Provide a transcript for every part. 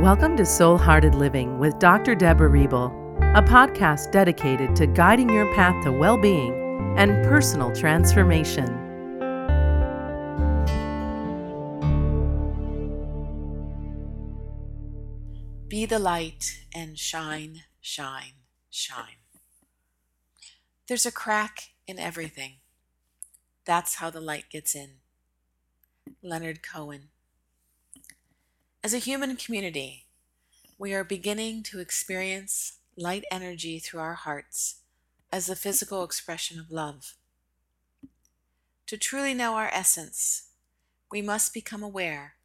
Welcome to Soul Hearted Living with Dr. Debra Reble, a podcast dedicated to guiding your path to well being and personal transformation. Be the light and shine, shine, shine. There's a crack in everything. That's how the light gets in. Leonard Cohen. As a human community, we are beginning to experience light energy through our hearts as the physical expression of love. To truly know our essence, we must become aware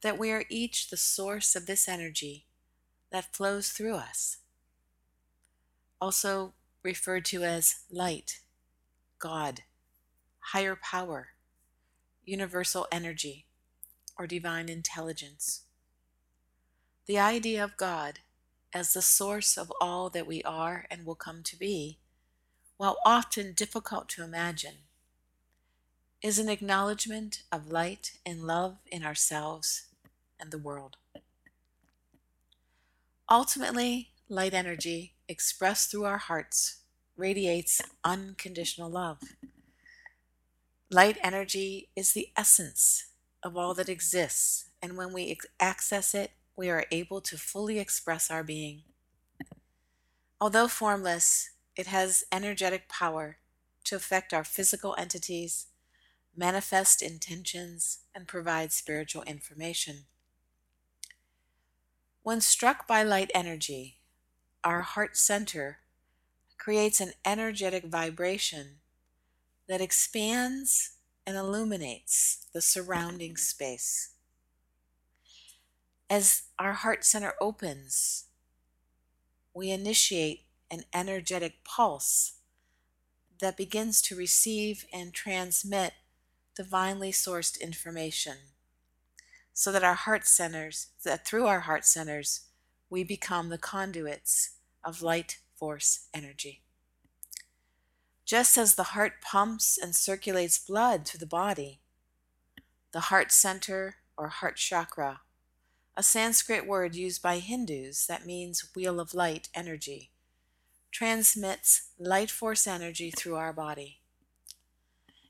that we are each the source of this energy that flows through us. Also referred to as light, God, higher power, universal energy, or divine intelligence. The idea of God as the source of all that we are and will come to be, while often difficult to imagine, is an acknowledgement of light and love in ourselves and the world. Ultimately, light energy expressed through our hearts radiates unconditional love. Light energy is the essence of all that exists, and when we access it, we are able to fully express our being. Although formless, it has energetic power to affect our physical entities, manifest intentions, and provide spiritual information. When struck by light energy, our heart center creates an energetic vibration that expands and illuminates the surrounding space. As our heart center opens, we initiate an energetic pulse that begins to receive and transmit divinely sourced information so that our heart centers that through our heart centers we become the conduits of light force energy. Just as the heart pumps and circulates blood through the body the heart center or heart chakra a Sanskrit word used by Hindus that means wheel of light energy, transmits light force energy through our body.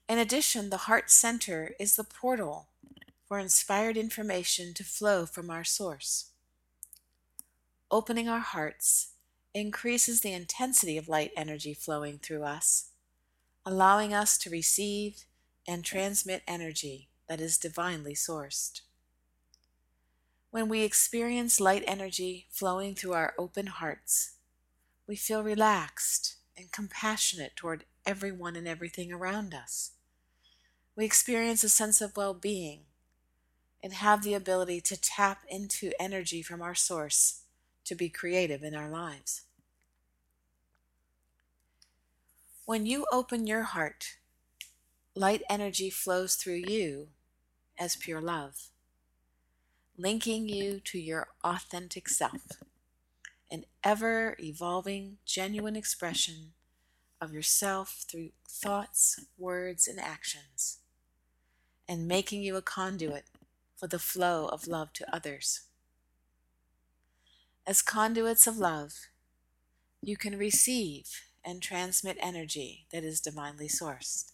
In addition, the heart center is the portal for inspired information to flow from our source. Opening our hearts increases the intensity of light energy flowing through us, allowing us to receive and transmit energy that is divinely sourced. When we experience light energy flowing through our open hearts, we feel relaxed and compassionate toward everyone and everything around us. We experience a sense of well being and have the ability to tap into energy from our source to be creative in our lives. When you open your heart, light energy flows through you as pure love linking you to your authentic self, an ever evolving, genuine expression of yourself through thoughts, words, and actions, and making you a conduit for the flow of love to others. As conduits of love, you can receive and transmit energy that is divinely sourced.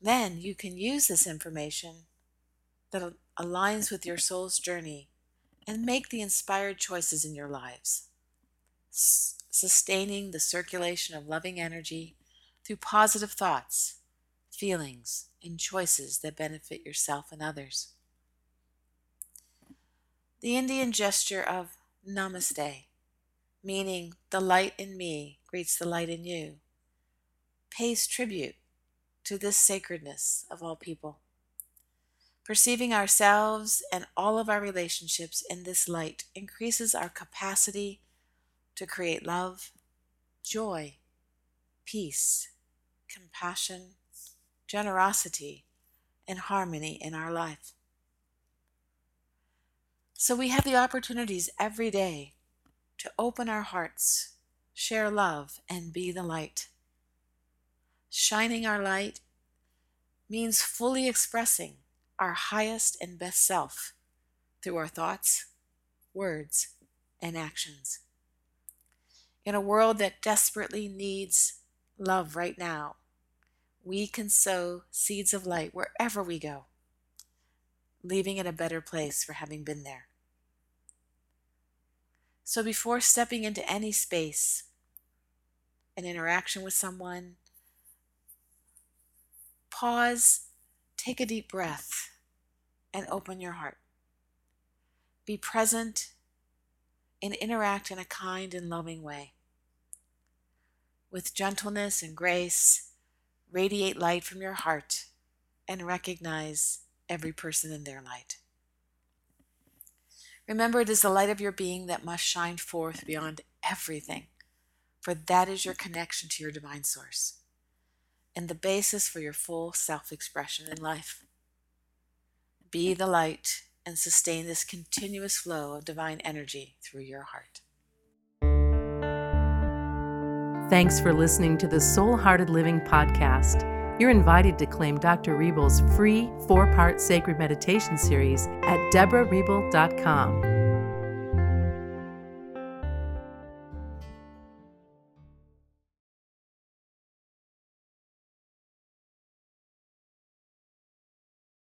Then you can use this information that aligns with your soul's journey and make the inspired choices in your lives, S- sustaining the circulation of loving energy through positive thoughts, feelings, and choices that benefit yourself and others. The Indian gesture of Namaste, meaning the light in me greets the light in you, pays tribute to this sacredness of all people. Perceiving ourselves and all of our relationships in this light increases our capacity to create love, joy, peace, compassion, generosity, and harmony in our life. So we have the opportunities every day to open our hearts, share love, and be the light. Shining our light means fully expressing our highest and best self through our thoughts, words, and actions. In a world that desperately needs love right now, we can sow seeds of light wherever we go, leaving it a better place for having been there. So before stepping into any space, an interaction with someone, pause, take a deep breath, and open your heart. Be present and interact in a kind and loving way. With gentleness and grace, radiate light from your heart and recognize every person in their light. Remember, it is the light of your being that must shine forth beyond everything, for that is your connection to your divine source and the basis for your full self expression in life. Be the light and sustain this continuous flow of divine energy through your heart. Thanks for listening to the Soul Hearted Living podcast. You're invited to claim Dr. Reble's free four part sacred meditation series at debrareble.com.